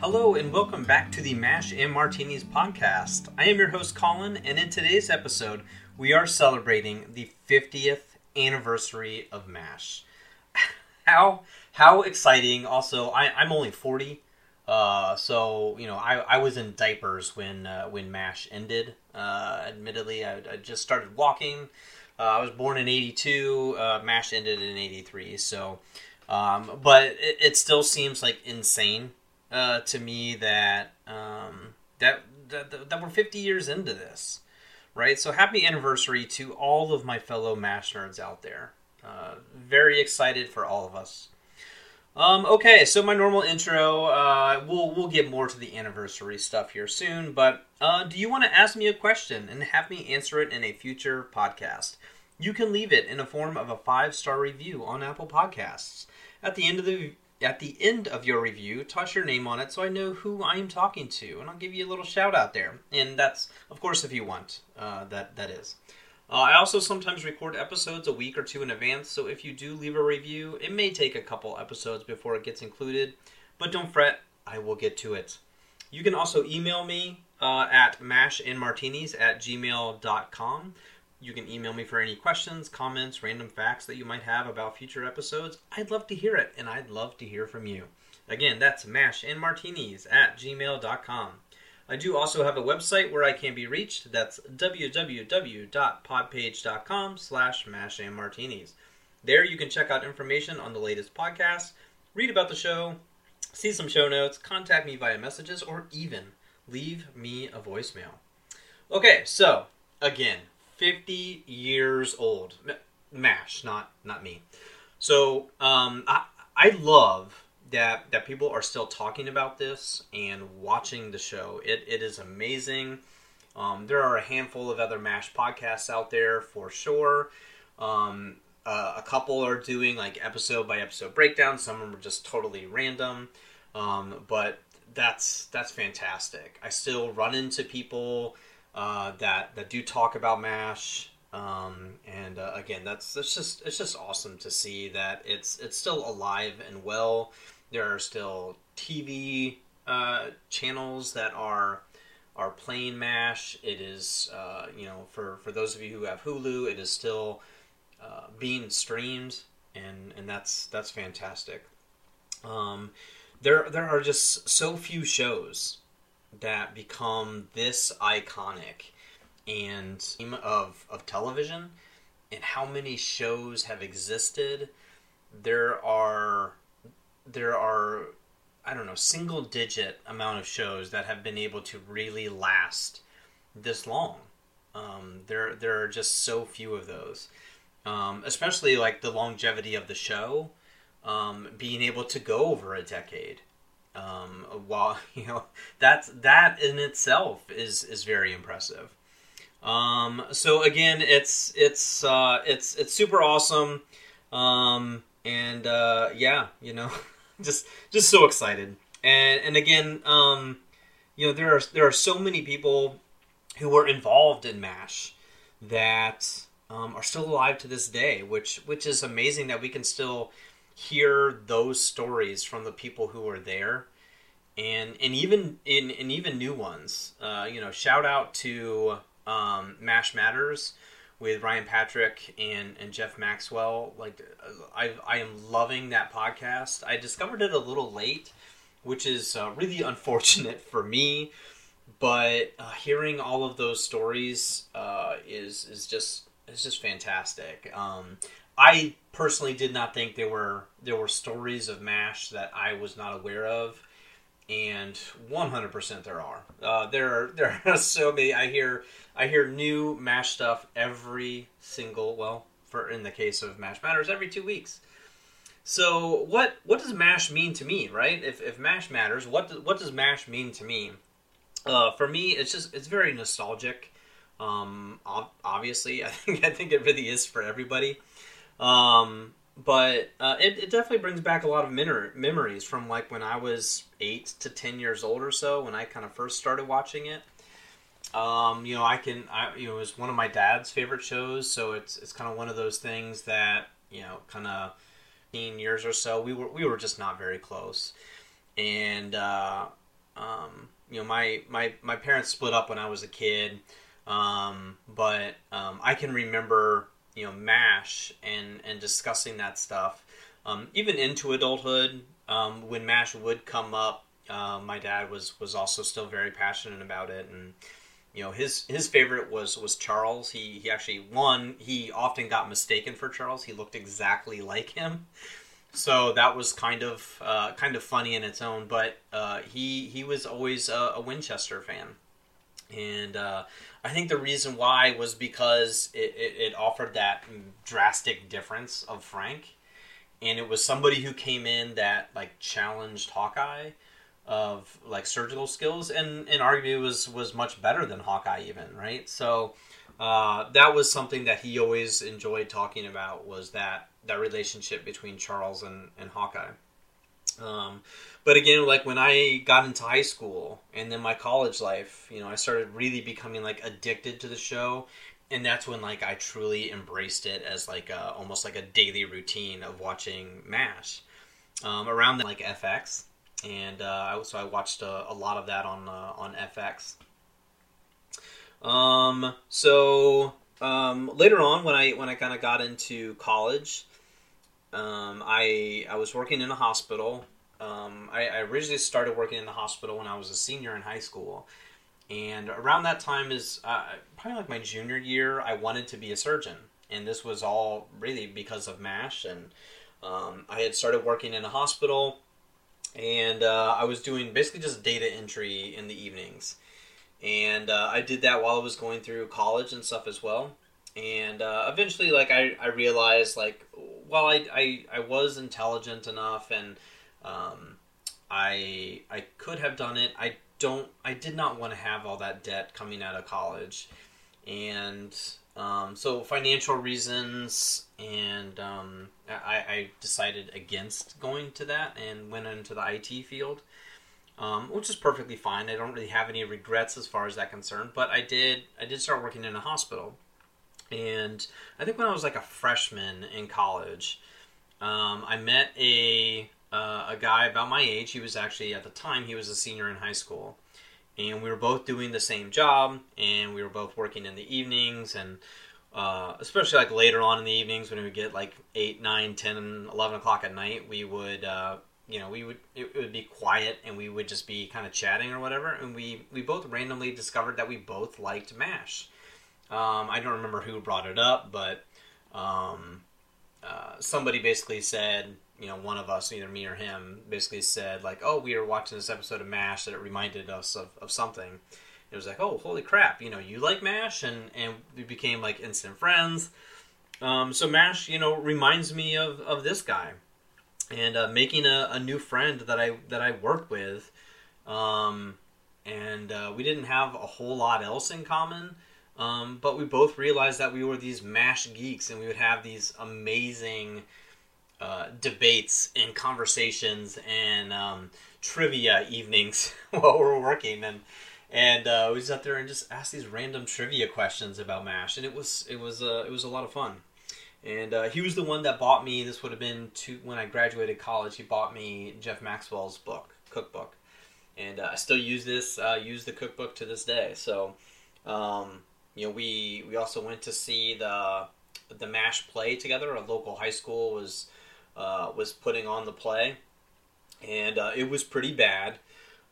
Hello and welcome back to the Mash and Martinis podcast. I am your host Colin, and in today's episode, we are celebrating the 50th anniversary of Mash. How how exciting! Also, I, I'm only 40, uh, so you know I, I was in diapers when uh, when Mash ended. Uh, admittedly, I, I just started walking. Uh, I was born in '82. Uh, Mash ended in '83, so. Um, but it, it still seems like insane uh, to me that um, that, that that we're 50 years into this, right? So happy anniversary to all of my fellow Mash nerds out there. Uh, very excited for all of us. Um, okay, so my normal intro. Uh, we'll we'll get more to the anniversary stuff here soon. But uh, do you want to ask me a question and have me answer it in a future podcast? You can leave it in the form of a five star review on Apple Podcasts. At the end of the at the end of your review, toss your name on it so I know who I am talking to, and I'll give you a little shout out there. And that's, of course, if you want. Uh, that that is. Uh, I also sometimes record episodes a week or two in advance, so if you do leave a review, it may take a couple episodes before it gets included. But don't fret, I will get to it. You can also email me uh, at mashandmartinis at gmail.com. You can email me for any questions, comments, random facts that you might have about future episodes. I'd love to hear it, and I'd love to hear from you. Again, that's mashandmartinis at gmail.com. I do also have a website where I can be reached. That's www.podpage.com slash mashandmartinis. There you can check out information on the latest podcasts, read about the show, see some show notes, contact me via messages, or even leave me a voicemail. Okay, so again, 50 years old. Mash, not not me. So um, I I love that that people are still talking about this and watching the show. It it is amazing. Um, there are a handful of other Mash podcasts out there for sure. Um, uh, a couple are doing like episode by episode breakdowns. Some of them are just totally random. Um, but that's that's fantastic. I still run into people uh, that that do talk about Mash. Um, and uh, again, that's it's just it's just awesome to see that it's it's still alive and well. There are still TV uh, channels that are are playing Mash. It is uh, you know for for those of you who have Hulu, it is still uh, being streamed, and and that's that's fantastic. Um, there there are just so few shows that become this iconic and of of television and how many shows have existed. There are there are i don't know single digit amount of shows that have been able to really last this long. Um, there there are just so few of those. Um, especially like the longevity of the show um, being able to go over a decade um, while you know that's that in itself is is very impressive. Um, so again, it's it's uh, it's it's super awesome, um, and uh, yeah, you know, just just so excited. And and again, um, you know, there are there are so many people who were involved in Mash that um, are still alive to this day, which which is amazing that we can still hear those stories from the people who were there. And and even in and even new ones. Uh, you know shout out to um, mash matters with ryan patrick and and jeff maxwell. Like i i am loving that podcast. I discovered it a little late which is uh, really unfortunate for me. But uh, hearing all of those stories uh, is is just is just fantastic. Um, I personally did not think there were there were stories of Mash that I was not aware of, and 100% there are. Uh, there are there are so many. I hear I hear new Mash stuff every single well for in the case of Mash Matters every two weeks. So what what does Mash mean to me, right? If, if Mash matters, what do, what does Mash mean to me? Uh, for me, it's just it's very nostalgic. Um, obviously, I think I think it really is for everybody. Um, but uh, it, it definitely brings back a lot of min- memories from like when I was eight to ten years old or so when I kind of first started watching it. Um, you know, I can, I, you know, it was one of my dad's favorite shows, so it's it's kind of one of those things that you know, kind of, in years or so, we were we were just not very close, and uh, um, you know my my my parents split up when I was a kid, um, but um, I can remember you know Mash and and discussing that stuff, um, even into adulthood. Um, when Mash would come up, uh, my dad was was also still very passionate about it, and you know his his favorite was was Charles. He he actually won. He often got mistaken for Charles. He looked exactly like him. So that was kind of uh, kind of funny in its own, but uh, he he was always a, a Winchester fan, and uh, I think the reason why was because it, it, it, offered that drastic difference of Frank, and it was somebody who came in that like challenged Hawkeye of like surgical skills, and and arguably was was much better than Hawkeye even right. So uh, that was something that he always enjoyed talking about was that that relationship between Charles and and Hawkeye. Um, but again, like when I got into high school and then my college life, you know, I started really becoming like addicted to the show, and that's when like I truly embraced it as like a, almost like a daily routine of watching Mash. Um, around like FX, and uh, so I watched a, a, lot of that on uh, on FX. Um, so um, later on, when I when I kind of got into college, um, I I was working in a hospital. Um, I, I, originally started working in the hospital when I was a senior in high school, and around that time is uh, probably like my junior year. I wanted to be a surgeon, and this was all really because of Mash. And um, I had started working in a hospital, and uh, I was doing basically just data entry in the evenings, and uh, I did that while I was going through college and stuff as well. And uh, eventually, like I, I realized like well, I, I, I was intelligent enough, and um, I I could have done it. I don't. I did not want to have all that debt coming out of college, and um, so financial reasons, and um, I, I decided against going to that and went into the IT field. Um, which is perfectly fine. I don't really have any regrets as far as that concerned. But I did I did start working in a hospital, and I think when I was like a freshman in college, um, I met a uh, a guy about my age. He was actually at the time he was a senior in high school, and we were both doing the same job, and we were both working in the evenings, and uh, especially like later on in the evenings when we would get like 8 9 10 11 o'clock at night we would uh, you know we would it, would be quiet and we would just be kind of chatting or whatever and we we both randomly discovered that we both liked mash um, I don't remember who brought it up, but um, uh, somebody basically said, you know, one of us, either me or him, basically said, like, oh, we were watching this episode of MASH that it reminded us of, of something. It was like, oh, holy crap, you know, you like MASH? And, and we became like instant friends. Um, so MASH, you know, reminds me of, of this guy. And uh, making a, a new friend that I that I worked with, um, and uh, we didn't have a whole lot else in common, um, but we both realized that we were these MASH geeks and we would have these amazing uh, debates and conversations and um, trivia evenings while we were working. And and uh, we sat there and just asked these random trivia questions about MASH. And it was, it was, uh, it was a lot of fun. And uh, he was the one that bought me, this would have been two, when I graduated college, he bought me Jeff Maxwell's book, cookbook. And uh, I still use this, uh, use the cookbook to this day. So, um, you know, we we also went to see the the Mash play together. A local high school was uh, was putting on the play, and uh, it was pretty bad.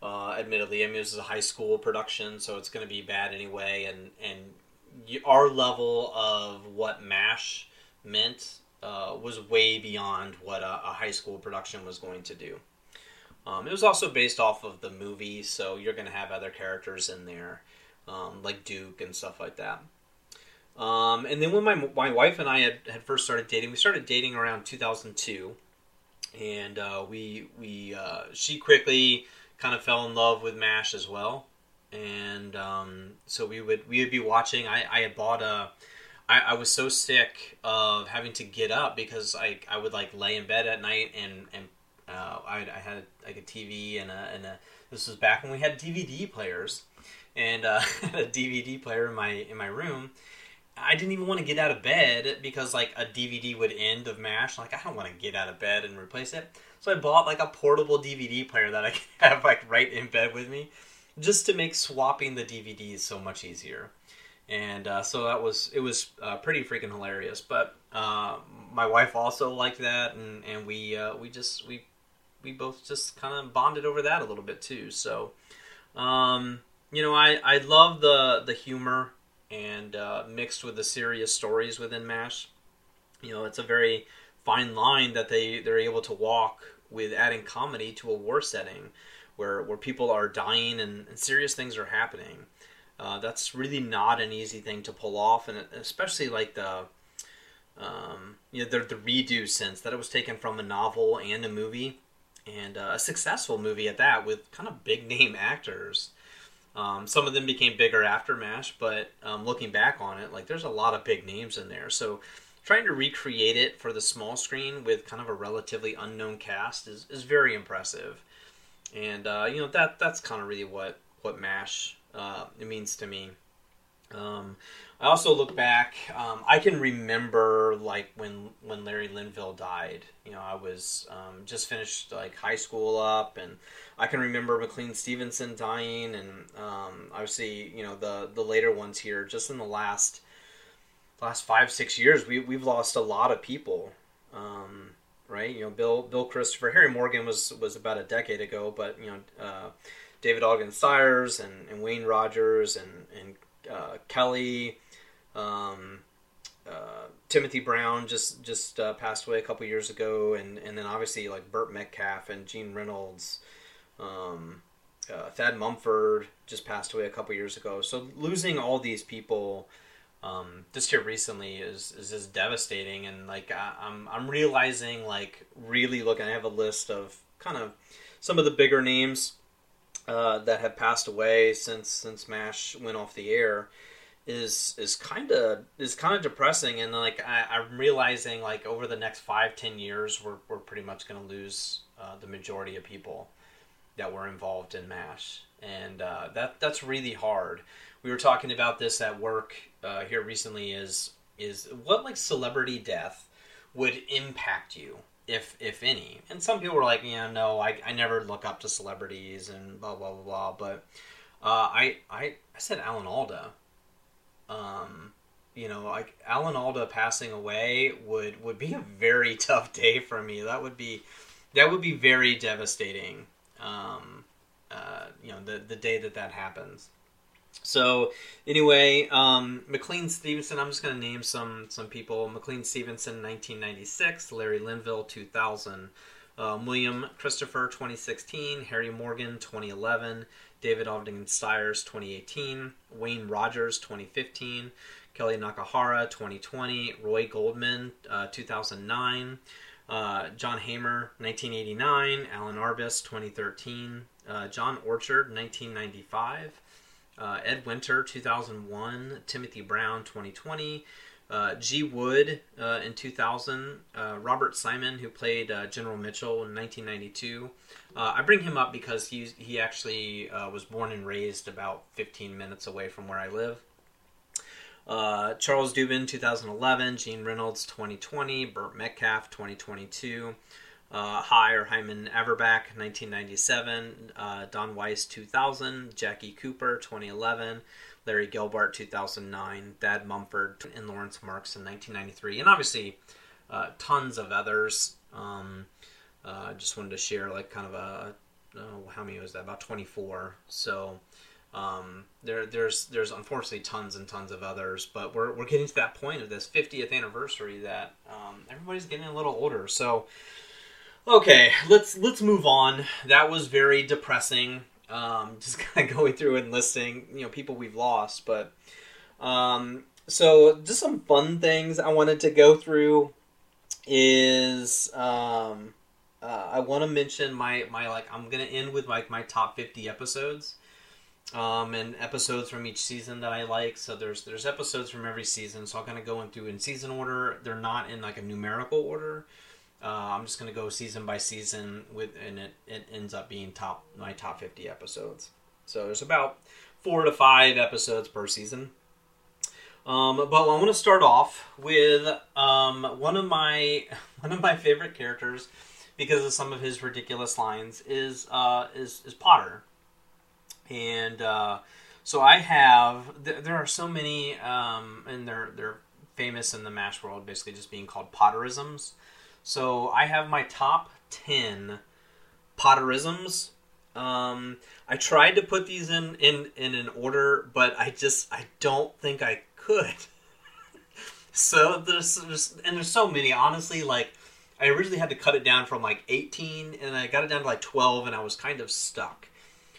Uh, admittedly, I mean, this is a high school production, so it's going to be bad anyway. And and our level of what Mash meant uh, was way beyond what a, a, high school production was going to do. Um, it was also based off of the movie, so you're going to have other characters in there um, like Duke and stuff like that. Um, and then when my my wife and I had, had first started dating, we started dating around 2002, and uh, we we uh, she quickly kind of fell in love with Mash as well, and um, so we would we would be watching. I, I had bought a. I, I was so sick of having to get up because I, I would like lay in bed at night and and uh, I, I had like a TV and a, and a this was back when we had DVD players and uh, a DVD player in my in my room. I didn't even want to get out of bed because like a DVD would end of MASH. Like I don't want to get out of bed and replace it. So I bought like a portable DVD player that I can have like right in bed with me, just to make swapping the DVDs so much easier. And uh, so that was it was uh, pretty freaking hilarious. But uh, my wife also liked that, and and we uh, we just we we both just kind of bonded over that a little bit too. So, um, you know, I I love the the humor and uh, mixed with the serious stories within MASH. You know, it's a very fine line that they they're able to walk with adding comedy to a war setting where where people are dying and, and serious things are happening. Uh, that's really not an easy thing to pull off, and especially like the um, you know the, the redo sense that it was taken from a novel and a movie, and uh, a successful movie at that with kind of big name actors. Um, some of them became bigger after MASH, but um, looking back on it, like there's a lot of big names in there. So trying to recreate it for the small screen with kind of a relatively unknown cast is, is very impressive. And uh, you know that that's kind of really what what MASH uh, means to me. Um, I also look back. Um, I can remember like when when Larry Linville died. You know, I was um, just finished like high school up, and I can remember McLean Stevenson dying, and um, obviously you know the the later ones here. Just in the last last five six years, we we've lost a lot of people. Um, right? You know, Bill Bill Christopher, Harry Morgan was was about a decade ago, but you know. Uh, David Ogden Stiers and, and Wayne Rogers and, and uh, Kellye, um, uh, Timothy Brown just just uh, passed away a couple years ago, and and then obviously like Burt Metcalfe and Gene Reynolds, um, uh, Thad Mumford just passed away a couple years ago. So losing all these people um, just here recently is is just devastating, and like I, I'm I'm realizing like really looking. I have a list of kind of some of the bigger names uh, that have passed away since since Mash went off the air is is kind of is kind of depressing and like I, am realizing like over the next five ten years we're we're pretty much going to lose uh, the majority of people that were involved in Mash and uh, that that's really hard. We were talking about this at work uh, here recently. Is is what like celebrity death would impact you if if any. And some people were like, yeah, no, I, I never look up to celebrities and blah blah blah blah. But uh, I I I said Alan Alda. Um, you know, like Alan Alda passing away would would be a very tough day for me. That would be that would be very devastating. Um, uh, you know, the the day that that happens. So anyway, um, McLean Stevenson. I'm just going to name some some people. McLean Stevenson, 1996. Larry Linville, 2000. Um, William Christopher, 2016. Harry Morgan, 2011. David Ogden Stiers, 2018. Wayne Rogers, 2015. Kellye Nakahara, 2020. Roy Goldman, uh, 2009. Uh, John Haymer, 1989. Alan Arbus, 2013. Uh, John Orchard, 1995 uh, Ed Winter 2001, Timothy Brown 2020, uh, G. Wood uh, in 2000, uh, Robert Simon who played uh, General Mitchell in 1992. Uh, I bring him up because he he actually was born and raised about 15 minutes away from where I live. Charles Dubin 2011, Gene Reynolds 2020, Burt Metcalfe 2022 uh, or Hyman Averback, 1997, uh, Don Weis, 2000, Jackie Cooper, 2011, Larry Gelbart, 2009, Thad Mumford, and Lawrence Marks in 1993, and obviously uh, tons of others. Um, uh, just wanted to share like kind of a oh, how many was that? About 24. So um, there, there's there's unfortunately tons and tons of others, but we're we're getting to that point of this 50th anniversary that um, everybody's getting a little older. So Okay, let's let's move on. That was very depressing. Um, just kind of going through and listing, you know, people we've lost. But um, so just some fun things I wanted to go through is um, uh, I want to mention my my like I'm gonna end with like my top 50 episodes. Um, and episodes from each season that I like. So there's there's episodes from every season. So I'm gonna go in through in season order. They're not in like a numerical order. Uh, I'm just gonna go season by season with, and it, it ends up being top my top 50 episodes. So there's about four to five episodes per season. Um, but I want to start off with um, one of my one of my favorite characters because of some of his ridiculous lines is uh, is, is Potter, and uh, so I have th- there are so many, um, and they're they're famous in the Mash world, basically just being called Potterisms. So I have my top ten Potterisms. Um, I tried to put these in, in in an order, but I just I don't think I could. so there's, there's and there's so many. Honestly, like I originally had to cut it down from like 18, and I got it down to like 12, and I was kind of stuck.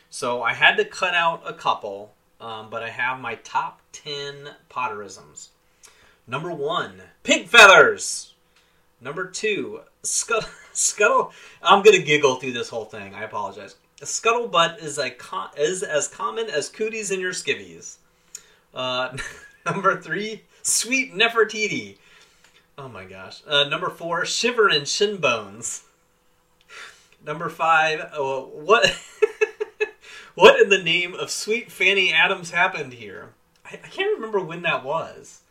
So I had to cut out a couple, um, but I have my top 10 Potterisms. Number one, pig feathers. Number two, scuttle. scuttle I'm gonna giggle through this whole thing. I apologize. Scuttlebutt is a is as common as cooties in your skivvies. Uh, number three, sweet Nefertiti. Oh my gosh. Uh, number four, shiver and shin bones. Number five, oh, what? what in the name of sweet Fanny Adams happened here? I, I can't remember when that was.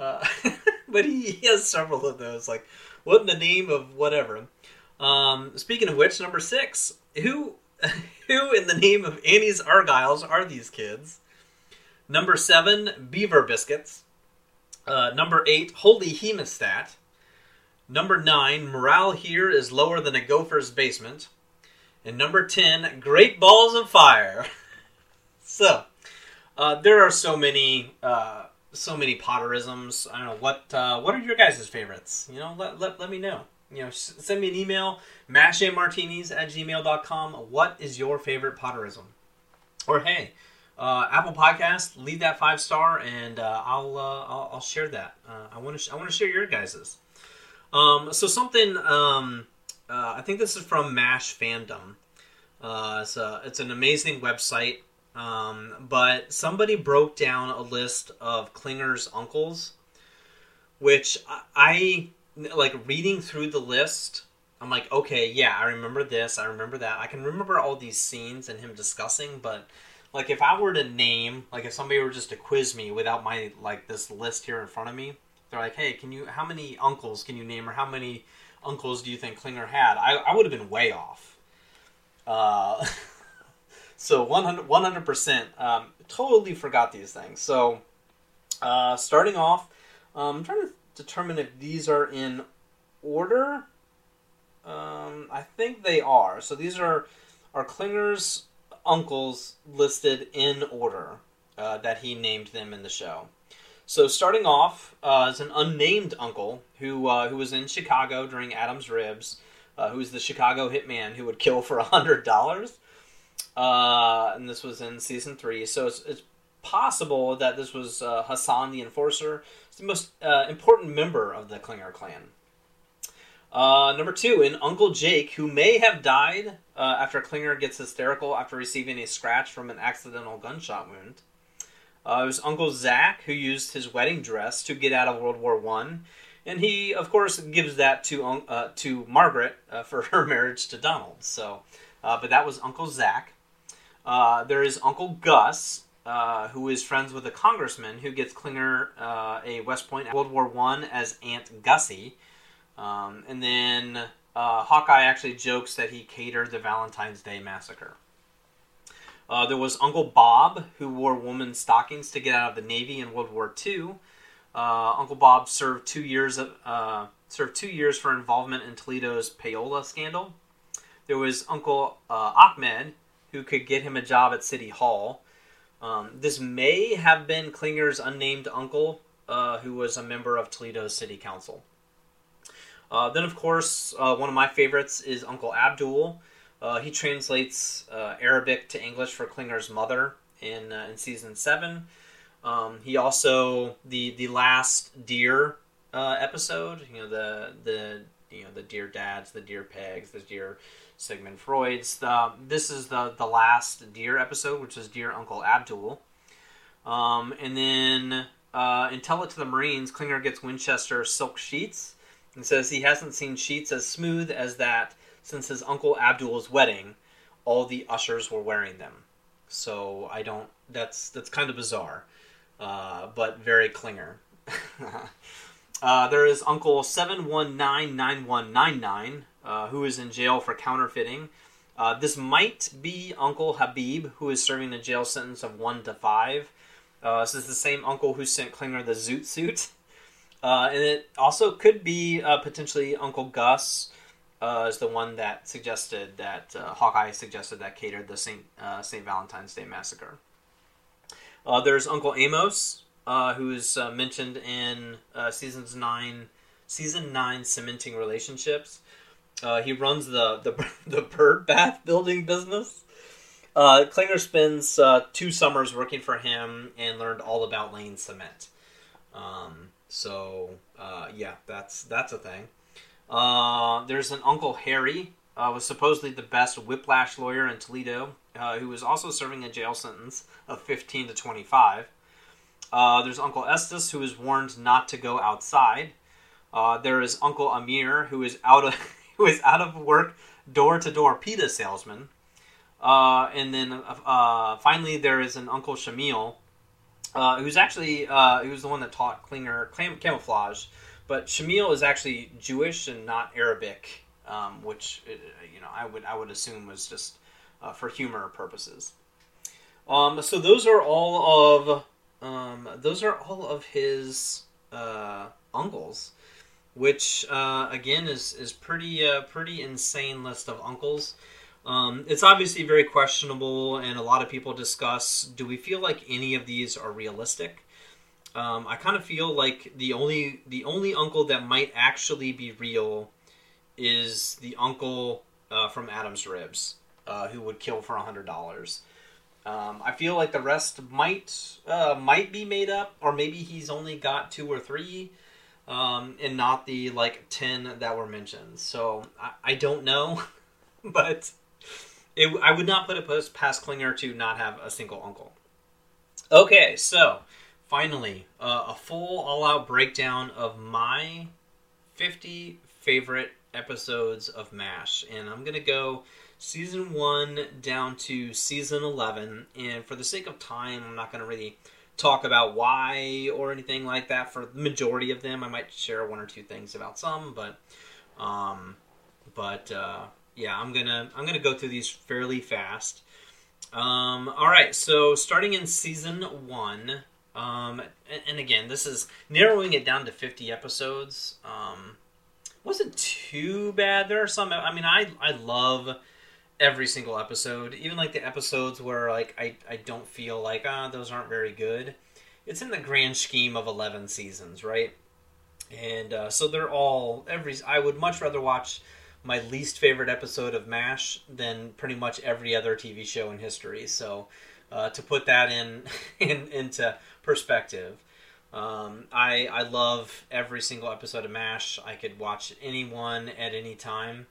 Uh, but he, he, has several of those. Like, what in the name of whatever? Um, speaking of which, number six, who who in the name of Annie's Argyles are these kids? Number seven, Beaver Biscuits. Uh, number eight, Holy Hemostat. Number nine, morale here is lower than a gopher's basement. And number ten, Great Balls of Fire. so, uh, there are so many, uh, so many Potterisms. I don't know what. Uh, what are your guys' favorites? You know, let, let, let me know. You know, send me an email, mashamartinis at gmail.com. What is your favorite Potterism? Or hey, uh, Apple Podcast, leave that five star, and uh, I'll, uh, I'll, I'll share that. Uh, I want to sh- I want to share your guys's. Um, so something um, uh, I think this is from Mash Fandom. Uh, it's a, it's an amazing website, um, but somebody broke down a list of Klinger's uncles, which I, I like reading through the list. I'm like, okay, yeah, I remember this, I remember that. I can remember all these scenes and him discussing, but like if I were to name, like if somebody were just to quiz me without my like this list here in front of me, they're like, hey, can you how many uncles can you name or how many uncles do you think Klinger had? I, I would have been way off. Uh, so 100 percent um, totally forgot these things. So uh, starting off, um, I'm trying to determine if these are in order. Um, I think they are. So these are are Klinger's uncles listed in order uh, that he named them in the show. So starting off uh, is an unnamed uncle who uh, who was in Chicago during Adam's Ribs, uh, the Chicago hitman who would kill for a hundred dollars, uh, and this was in season three. So it's, it's possible that this was uh, Hassan the Enforcer, it's the most important member of the Klinger clan. Uh, number two, in Uncle Jake, who may have died uh, after Klinger gets hysterical after receiving a scratch from an accidental gunshot wound. Uh, it was Uncle Zach who used his wedding dress to get out of World War One, and he, of course, gives that to uh, to Margaret uh, for her marriage to Donald. So, uh, but that was Uncle Zach. there is Uncle Gus, who is friends with a congressman who gets Klinger a West Point World War One as Aunt Gussie. Um, and then uh, Hawkeye actually jokes that he catered the Valentine's Day massacre. Uh, there was Uncle Bob, who wore woman's stockings to get out of the Navy in World War II. Uh, Uncle Bob served two years of, uh, served two years for involvement in Toledo's payola scandal. There was Uncle uh, Ahmed, who could get him a job at City Hall. Um, this may have been Klinger's unnamed uncle, uh, who was a member of Toledo's City Council. Uh, then, of course, uh, one of my favorites is Uncle Abdul. Uh, he translates uh, Arabic to English for Klinger's mother in uh, in season seven. Um, he also the the last dear episode. You know the the you know the dear dads, the dear pegs, the dear Sigmund Freud's. The, this is the the last dear episode, which is dear Uncle Abdul. Um, and then in Tell It to the Marines, Klinger gets Winchester silk sheets and says he hasn't seen sheets as smooth as that since his uncle Abdul's wedding. All the ushers were wearing them, so I don't. That's that's kind of bizarre. uh, but very Klinger. uh, there is Uncle seven one nine nine one nine nine, uh, who is in jail for counterfeiting. Uh, this might be Uncle Habib, who is serving a jail sentence of one to five. Uh, this is the same uncle who sent Klinger the zoot suit. Uh, and it also could be uh, potentially Uncle Gus is the one that suggested that Hawkeye suggested that catered the Saint Saint Valentine's Day massacre. There's Uncle Amos, who is mentioned in seasons nine, season nine, cementing relationships. He runs the the the bird bath building business. Uh, Klinger spends uh, two summers working for him and learned all about laying cement. Um, so uh, yeah, that's that's a thing. Uh, there's an Uncle Harry, uh, was supposedly the best whiplash lawyer in Toledo, uh, who was also serving a jail sentence of 15 to 25. there's Uncle Estes, who is warned not to go outside. there is Uncle Amir, who is out of who is out of work door to door pita salesman. Uh, and then uh, finally, there is an Uncle Shamil, uh, who's actually uh, who's the one that taught Klinger cam- camouflage. But Shamil is actually Jewish and not Arabic, um, which uh, you know I would I would assume was just uh, for humor purposes. Um, so those are all of um, those are all of his uncles, which again is is pretty pretty insane list of uncles. Um, it's obviously very questionable, and a lot of people discuss do we feel like any of these are realistic? Um, I kind of feel like the only the only uncle that might actually be real is the uncle uh, from Adam's Ribs, uh, who would kill for a hundred dollars. Um, I feel like the rest might uh, might be made up, or maybe he's only got two or three, um, and not the like ten that were mentioned. So I, I don't know, but it, I would not put it past Klinger to not have a single uncle. Okay, so finally, uh, a full all-out breakdown of my 50 favorite episodes of MASH, and I'm gonna go season one down to season 11. And for the sake of time, I'm not gonna really talk about why or anything like that for the majority of them. I might share one or two things about some, but um, but uh, yeah, I'm gonna I'm gonna go through these fairly fast. Um, all right, so starting in season one, um, and, and, again, this is narrowing it down to 50 episodes. Um, wasn't too bad. There are some. I mean, I I love every single episode, even like the episodes where like I I don't feel like ah those aren't very good. It's in the grand scheme of 11 seasons, right? And uh, so they're all every. I would much rather watch my least favorite episode of MASH than pretty much every other TV show in history. So, uh, to put that in, in into perspective, um, I I love every single episode of MASH. I could watch anyone at any time.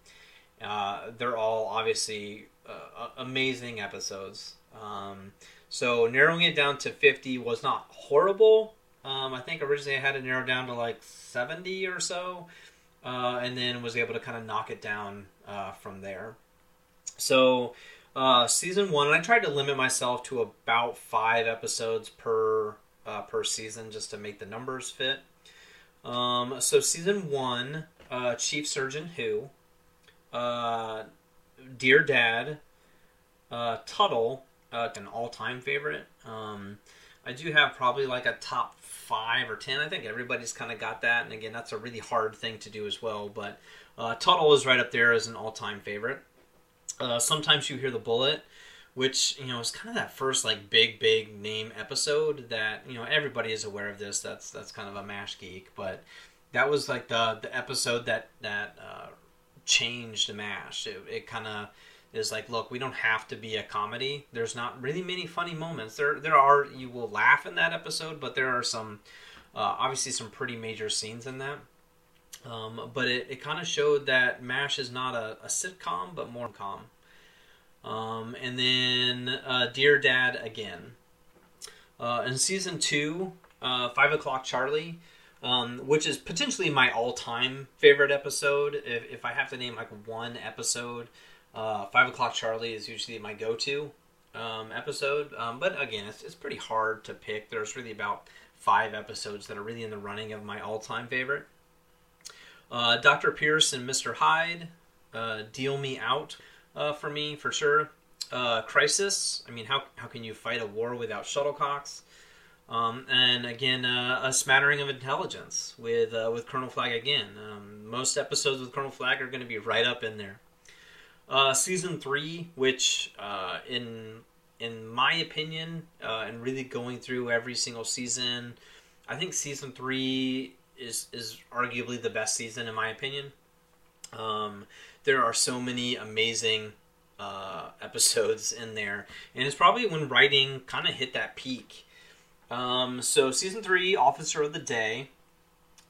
Uh, they're all obviously uh, amazing episodes. Um, so narrowing it down to 50 was not horrible. Um, I think originally I had it narrowed down to like 70 or so uh, and then was able to kind of knock it down uh, from there. So, uh, season one, I tried to limit myself to about five episodes per per season just to make the numbers fit. Um, so, season one, Chief Surgeon Who, uh, Dear Dad, uh, Tuttle, an all time favorite. Um, I do have probably like a top five or ten. I think everybody's kind of got that, and again, that's a really hard thing to do as well. But uh, Tuttle is right up there as an all-time favorite. Uh, sometimes you hear the bullet, which you know is kind of that first like big big name episode that you know everybody is aware of this. That's that's kind of a mash geek, but that was like the the episode that that uh, changed mash. It, it kind of is like, look, we don't have to be a comedy. There's not really many funny moments. There, there are. You will laugh in that episode, but there are some, uh, obviously, some pretty major scenes in that. Um, but it, it kind of showed that MASH is not a, a sitcom, but more calm. Um, and then uh, Dear Dad again. Uh, in season two, uh, Five O'clock Charlie, um, which is potentially my all-time favorite episode. If, if I have to name like one episode uh, Five O'Clock Charlie is usually my go to. Uh, um, episode. Um, but again, it's, it's pretty hard to pick. There's really about five episodes that are really in the running of my all time favorite. Uh, Dr. Pierce and Mr. Hyde uh, deal me out uh, for me, for sure. Uh, Crisis, I mean, how, how can you fight a war without shuttlecocks? Um, and again, uh, a smattering of intelligence with uh, with Colonel Flagg again. Um, most episodes with Colonel Flagg are going to be right up in there. Uh, season three, which uh, in in my opinion, uh, and really going through every single season, I think season three is is arguably the best season in my opinion. Um, there are so many amazing uh, episodes in there, and it's probably when writing kind of hit that peak um, so season three, Officer of the Day,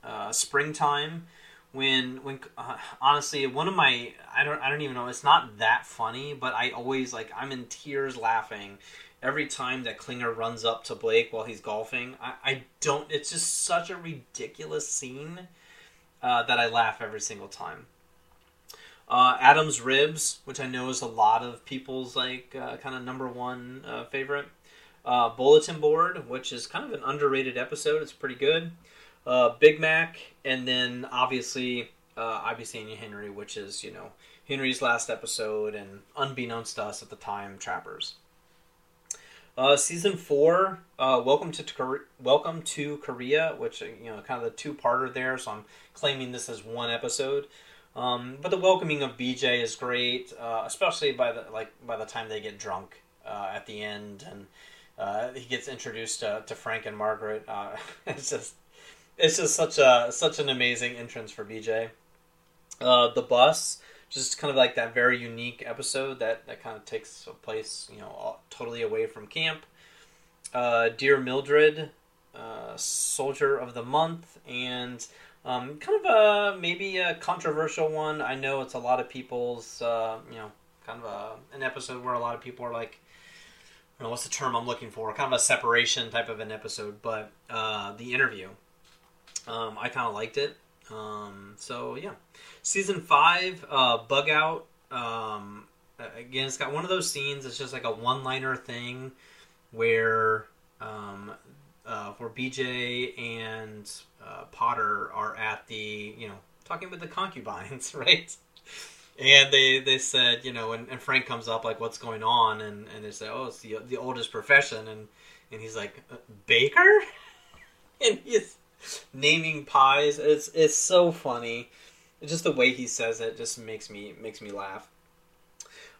uh, springtime. When when uh, honestly, one of my I don't I don't even know. It's not that funny, but I always like I'm in tears laughing every time that Klinger runs up to Blake while he's golfing. I, I don't. It's just such a ridiculous scene uh, that I laugh every single time. Uh, Adam's Ribs, which I know is a lot of people's like uh, kind of number one uh, favorite. Uh, Bulletin Board, which is kind of an underrated episode. It's pretty good. Uh, Big Mac, and then obviously uh, I Be Henry, which is, you know, Henry's last episode and unbeknownst to us at the time, Trappers. Uh, season four, uh, welcome to welcome to Korea, which you know, kind of the two-parter there. So I'm claiming this as one episode. Um, but the welcoming of BJ is great, uh, especially by the like by the time they get drunk uh, at the end, and uh, he gets introduced to, to Frank and Margaret. Uh, it's just it's just such a such an amazing entrance for BJ. Uh, the bus, just kind of like that very unique episode that that kind of takes a place, you know, totally away from camp. Uh, Dear Mildred, uh, Soldier of the Month, and um, kind of a maybe a controversial one. I know it's a lot of people's, uh, you know, kind of a, an episode where a lot of people are like know, what's the term I'm looking for? Kind of a separation type of an episode, but uh, the interview. Um, I kind of liked it. Um, so yeah, season five, uh, bug out. Um, again, it's got one of those scenes. It's just like a one-liner thing where um, uh, where BJ and uh, Potter are at the you know talking with the concubines, right? And they they said you know and, and frank comes up like what's going on? And and they say oh it's the the oldest profession. And and he's like uh, baker? And he's naming pies. It's it's so funny. Just the way he says it just makes me makes me laugh.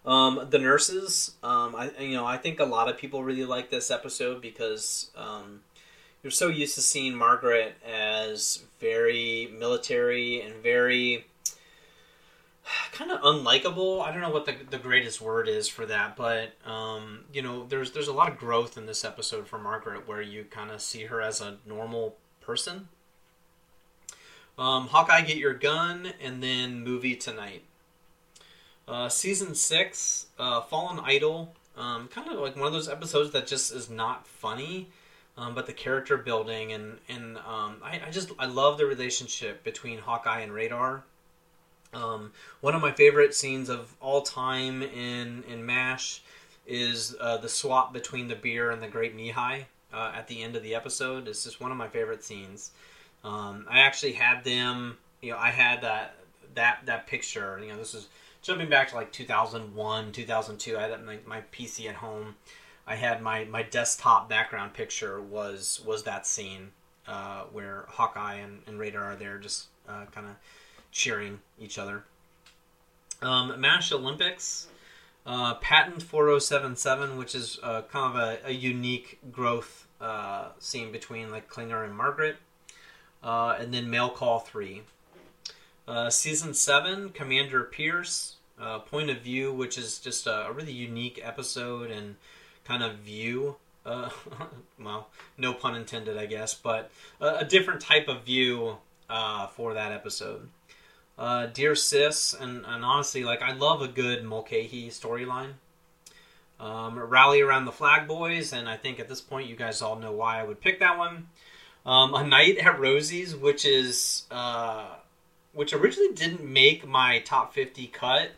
Um, the nurses um, I you know I think a lot of people really like this episode because um, you're so used to seeing Margaret as very military and very kind of unlikable. I don't know what the, the greatest word is for that, but um, you know, there's there's a lot of growth in this episode for Margaret, where you kind of see her as a normal person. Um, Hawkeye, get your gun, and then movie tonight. Uh, season six, uh, Fallen Idol, um, kind of like one of those episodes that just is not funny, um, but the character building and and um, I, I just I love the relationship between Hawkeye and Radar. Um, one of my favorite scenes of all time in in Mash is uh, the swap between the beer and the Grape Nehi uh, at the end of the episode. It's just one of my favorite scenes. Um, I actually had them. You know, I had that that that picture. You know, this is jumping back to like 2001, 2002. I had my, my PC at home. I had my, my desktop background picture was was that scene uh, where Hawkeye and, and Radar are there, just uh, kind of cheering each other. Um, MASH Olympics, uh, Patent 4077, which is uh, kind of a, a unique growth uh, scene between like Klinger and Margaret. Uh, and then Mail Call 3. Uh, season 7, Commander Pierce, uh, Point of View, which is just a, a, really unique episode and kind of view. well, no pun intended, I guess, but a, a different type of view for that episode uh, Dear Sis, and, and honestly, like I love a good Mulcahy storyline. Um, rally around the Flagg Boys, and I think at this point you guys all know why I would pick that one. Um, a Night at Rosie's, which is uh, which originally didn't make my top fifty cut,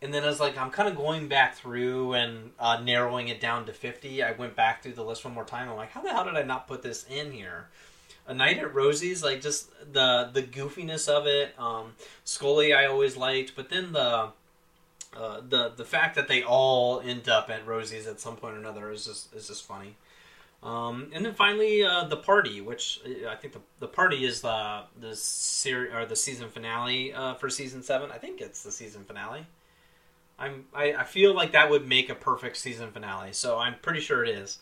and then as like I'm kind of going back through and uh, narrowing it down to 50, I went back through the list one more time. I'm like, how the hell did I not put this in here? A Night at Rosie's, like just the the goofiness of it. Um, Scully, I always liked, but then the uh, the the fact that they all end up at Rosie's at some point or another is just is just funny. Um, and then finally, uh, the party, which uh, I think the, the party is the the series or the season finale uh, for season seven. I think it's the season finale. I'm I, I feel like that would make a perfect season finale, so I'm pretty sure it is.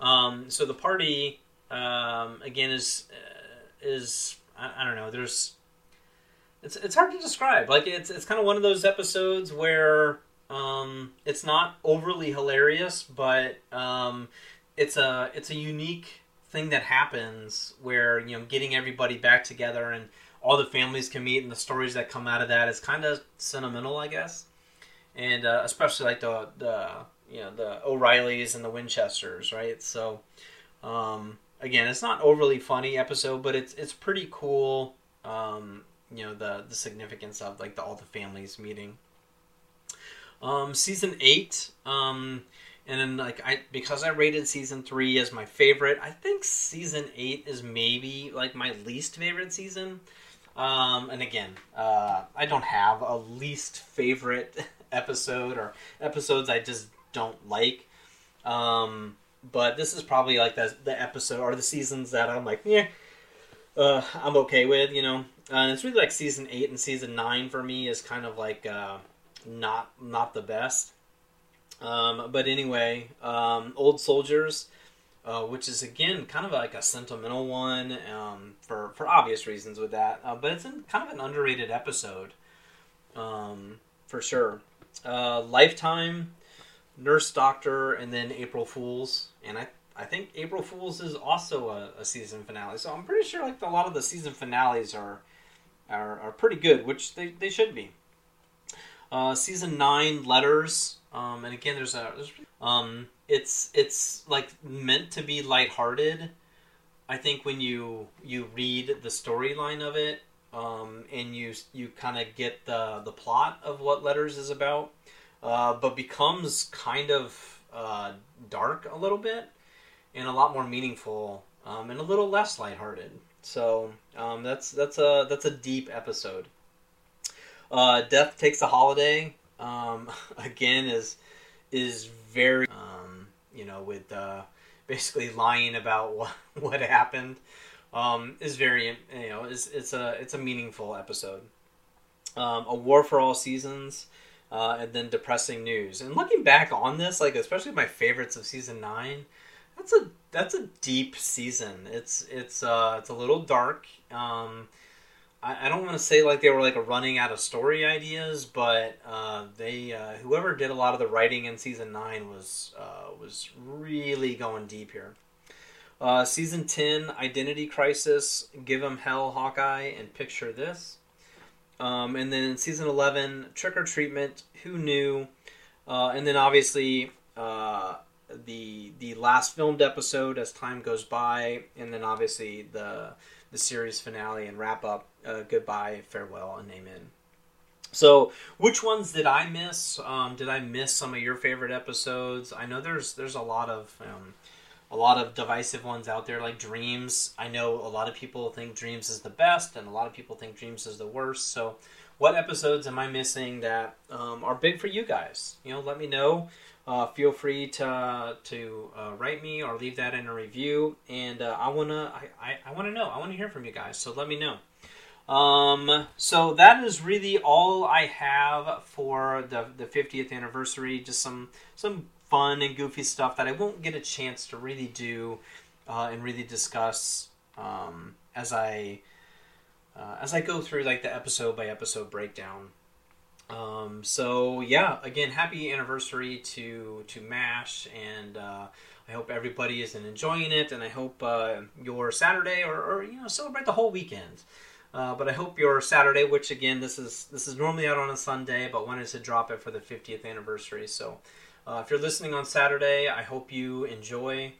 Um, so the party um, again is uh, is I, I don't know. There's it's it's hard to describe. Like it's it's kind of one of those episodes where um, it's not overly hilarious, but um, it's a it's a unique thing that happens where you know getting everybody back together and all the families can meet and the stories that come out of that is kind of sentimental, I guess, and uh, especially like the the you know the O'Reillys and the Winchesters, right? So um, again, it's not overly funny episode, but it's it's pretty cool. Um, you know the the significance of like the all the families meeting. Um, season eight. Um, and then like I because I rated season three as my favorite, I think season eight is maybe like my least favorite season. Um, and again, uh, I don't have a least favorite episode or episodes I just don't like. Um, but this is probably like the the episode or the seasons that I'm like, yeah, uh, I'm okay with, you know. Uh, and it's really like season eight and season nine for me is kind of like uh, not not the best. Um, but anyway, um, Old Soldiers, uh, which is again kind of like a sentimental one um, for for obvious reasons with that, uh, but it's in kind of an underrated episode um, for sure. Uh, Lifetime, Nurse Doctor, and then April Fools, and I I think April Fools is also a, a season finale. So I'm pretty sure like a lot of the season finales are are, are pretty good, which they, they should be. Uh, season nine letters um, and again, there's a there's, um, it's it's like meant to be lighthearted. I think when you you read the storyline of it, um, and you you kind of get the the plot of what Letters is about, uh, but becomes kind of uh, dark a little bit, and a lot more meaningful, um, and a little less lighthearted. So um, that's that's a that's a deep episode. Uh, Death takes a holiday um, again is is very um, you know with uh, basically lying about what what happened um, is very you know is it's a it's a meaningful episode. Um, a War for All Seasons, uh, and then depressing news. And looking back on this, like especially my favorites of season nine, that's a that's a deep season. It's it's uh, it's a little dark. Um, I, I don't want to say like they were like running out of story ideas, but uh, they uh, whoever did a lot of the writing in season nine was uh, was really going deep here. Uh, season ten, Identity Crisis, Give 'em Hell, Hawkeye, and Picture This. Um, and then season eleven, Trick or Treatment, Who Knew, uh, and then obviously uh, the the last filmed episode as time goes by, and then obviously the the series finale and wrap up. Uh, goodbye, farewell, and amen. So, which ones did I miss? Um, did I miss some of your favorite episodes? I know there's there's a lot of um, a lot of divisive ones out there, like Dreams. I know a lot of people think Dreams is the best, and a lot of people think Dreams is the worst. So, what episodes am I missing that um, are big for you guys? You know, let me know uh, feel free to to uh, write me or leave that in a review. And uh, I wanna I, I, I, wanna know. I wanna hear from you guys. So let me know. Um, so that is really all I have for the the 50th anniversary. Just some some fun and goofy stuff that I won't get a chance to really do uh, and really discuss um, as I uh, as I go through like the episode by episode breakdown. Um, so yeah, again, happy anniversary to to Mash, and uh, I hope everybody is enjoying it, and I hope uh, your Saturday or, or, you know celebrate the whole weekend. Uh, but I hope your Saturday, which again this is this is normally out on a Sunday, but wanted to drop it for the 50th anniversary. So uh, if you're listening on Saturday, I hope you enjoy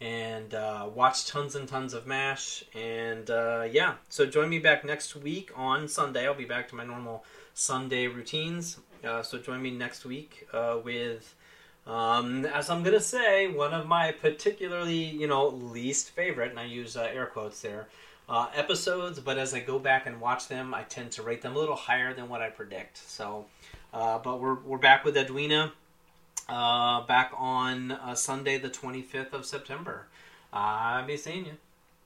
and uh, watch tons and tons of MASH. And uh, yeah, so join me back next week on Sunday. I'll be back to my normal Sunday routines. Uh, so join me next week uh, with, um, as I'm gonna say, one of my particularly you know least favorite, and I use air quotes there, uh, episodes. But as I go back and watch them, I tend to rate them a little higher than what I predict. So, uh, but we're we're back with Edwina, uh, back on Sunday the 25th of September. I'll be seeing you.